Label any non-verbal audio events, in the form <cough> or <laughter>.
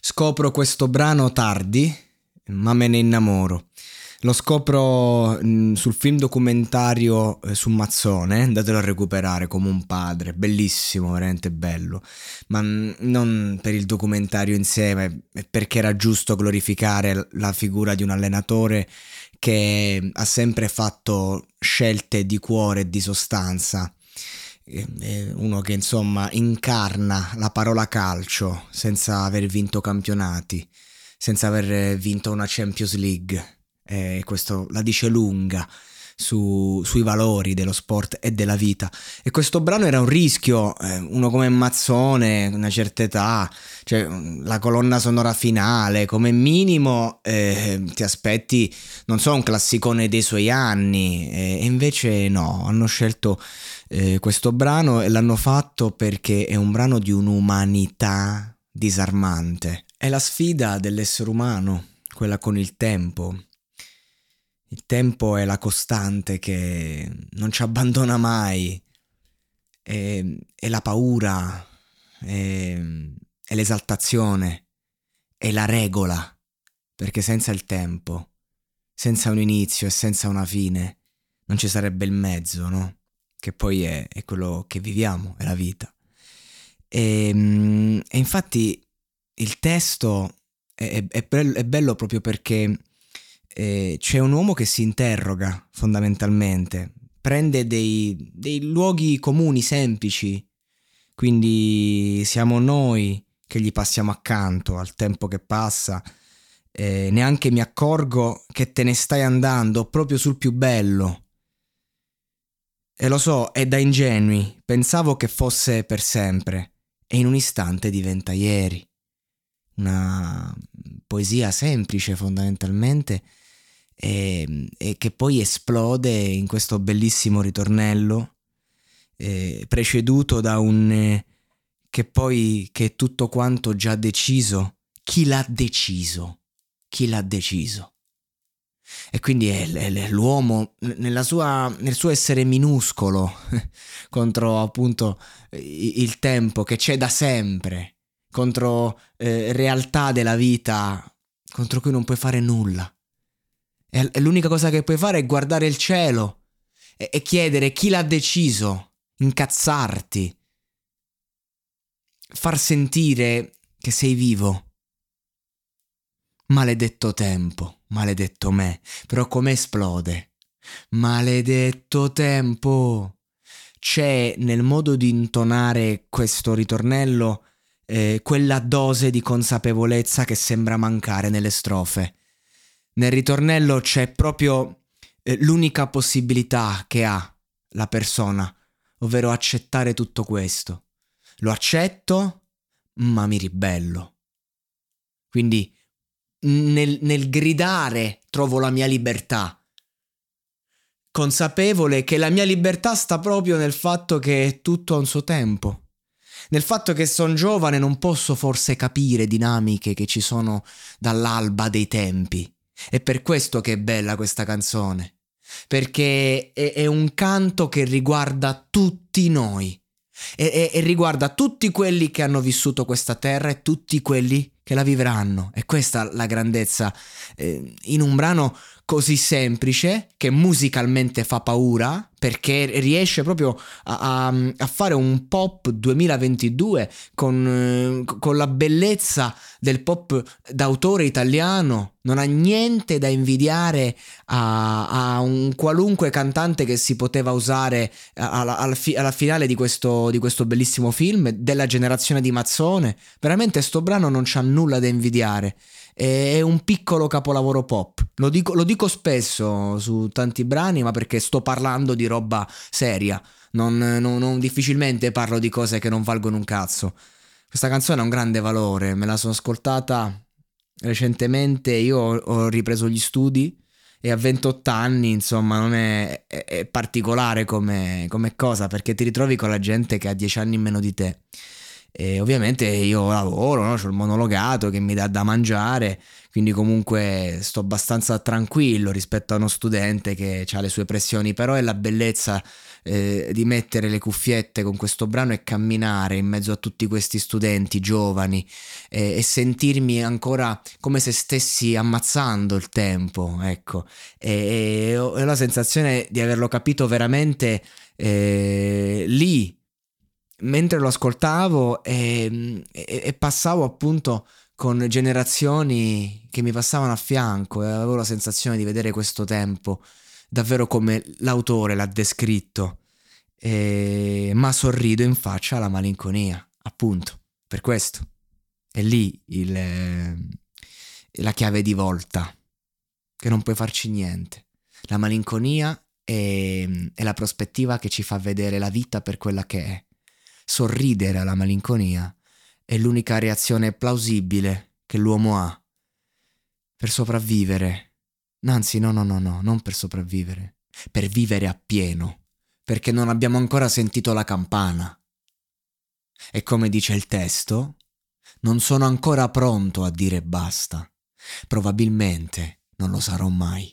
Scopro questo brano tardi, ma me ne innamoro. Lo scopro mh, sul film documentario eh, su Mazzone, andatelo a recuperare come un padre, bellissimo, veramente bello, ma mh, non per il documentario in sé, ma perché era giusto glorificare la figura di un allenatore che ha sempre fatto scelte di cuore e di sostanza uno che insomma incarna la parola calcio senza aver vinto campionati, senza aver vinto una Champions League. E questo la dice lunga su, sui valori dello sport e della vita. E questo brano era un rischio, eh, uno come Mazzone, una certa età, cioè la colonna sonora finale, come minimo eh, ti aspetti, non so, un classicone dei suoi anni, eh, e invece no, hanno scelto eh, questo brano e l'hanno fatto perché è un brano di un'umanità disarmante. È la sfida dell'essere umano, quella con il tempo il tempo è la costante che non ci abbandona mai. È, è la paura, è, è l'esaltazione, è la regola. Perché senza il tempo, senza un inizio e senza una fine, non ci sarebbe il mezzo, no? Che poi è, è quello che viviamo, è la vita. E, ehm, e infatti il testo è, è, è bello proprio perché eh, c'è un uomo che si interroga fondamentalmente, prende dei, dei luoghi comuni, semplici, quindi siamo noi che gli passiamo accanto al tempo che passa, eh, neanche mi accorgo che te ne stai andando proprio sul più bello. E lo so, è da ingenui, pensavo che fosse per sempre, e in un istante diventa ieri. Una poesia semplice fondamentalmente, e, ehm, e che poi esplode in questo bellissimo ritornello eh, preceduto da un eh, che poi che è tutto quanto già deciso. Chi l'ha deciso? Chi l'ha deciso? E quindi è, l'uomo sua, nel suo essere minuscolo <laughs> contro appunto il tempo che c'è da sempre contro eh, realtà della vita contro cui non puoi fare nulla e l'unica cosa che puoi fare è guardare il cielo e, e chiedere chi l'ha deciso, incazzarti, far sentire che sei vivo. Maledetto tempo, maledetto me, però come esplode? Maledetto tempo! C'è nel modo di intonare questo ritornello eh, quella dose di consapevolezza che sembra mancare nelle strofe nel ritornello c'è proprio eh, l'unica possibilità che ha la persona, ovvero accettare tutto questo. Lo accetto, ma mi ribello. Quindi nel, nel gridare trovo la mia libertà consapevole che la mia libertà sta proprio nel fatto che tutto ha un suo tempo, Nel fatto che sono giovane non posso forse capire dinamiche che ci sono dall'alba dei tempi. È per questo che è bella questa canzone. Perché è, è un canto che riguarda tutti noi. E, e, e, riguarda tutti quelli che hanno vissuto questa terra e tutti quelli che la vivranno. E questa la grandezza eh, in un brano così semplice che musicalmente fa paura perché riesce proprio a, a, a fare un pop 2022 con, con, la bellezza del pop d'autore italiano. Non ha niente da invidiare a, a un qualunque cantante che si poteva usare alla, alla, alla finale di questo, di questo, bellissimo film, della generazione di Mazzone. Veramente sto brano non c'ha nulla da invidiare è un piccolo capolavoro pop. Lo dico, lo dico, spesso su tanti brani, ma perché sto parlando di roba seria. Non, non, non, difficilmente parlo di cose che non valgono un cazzo. Questa canzone ha un grande valore, me la sono ascoltata recentemente, io ho, ripreso gli studi e a 28 anni, insomma, non è, è, è particolare come, come cosa, perché ti ritrovi con la gente che ha 10 anni in meno di te. E ovviamente io lavoro, no? ho il monologato che mi dà da mangiare, quindi comunque sto abbastanza tranquillo rispetto a uno studente che ha le sue pressioni, però è la bellezza eh, di mettere le cuffiette con questo brano e camminare in mezzo a tutti questi studenti giovani eh, e sentirmi ancora come se stessi ammazzando il tempo, ecco, e, e ho la sensazione di averlo capito veramente eh, lì mentre lo ascoltavo e, e, e, passavo appunto con generazioni che mi passavano a fianco e avevo la sensazione di vedere questo tempo davvero come l'autore l'ha descritto, e, ma sorrido in faccia alla malinconia, appunto, per questo. È lì il, la chiave di volta, che non puoi farci niente. La malinconia è, è la prospettiva che ci fa vedere la vita per quella che è sorridere alla malinconia è l'unica reazione plausibile che l'uomo ha per sopravvivere. Anzi, no, no, no, no, non per sopravvivere, per vivere appieno, perché non abbiamo ancora sentito la campana. E come dice il testo, non sono ancora pronto a dire basta. Probabilmente non lo sarò mai.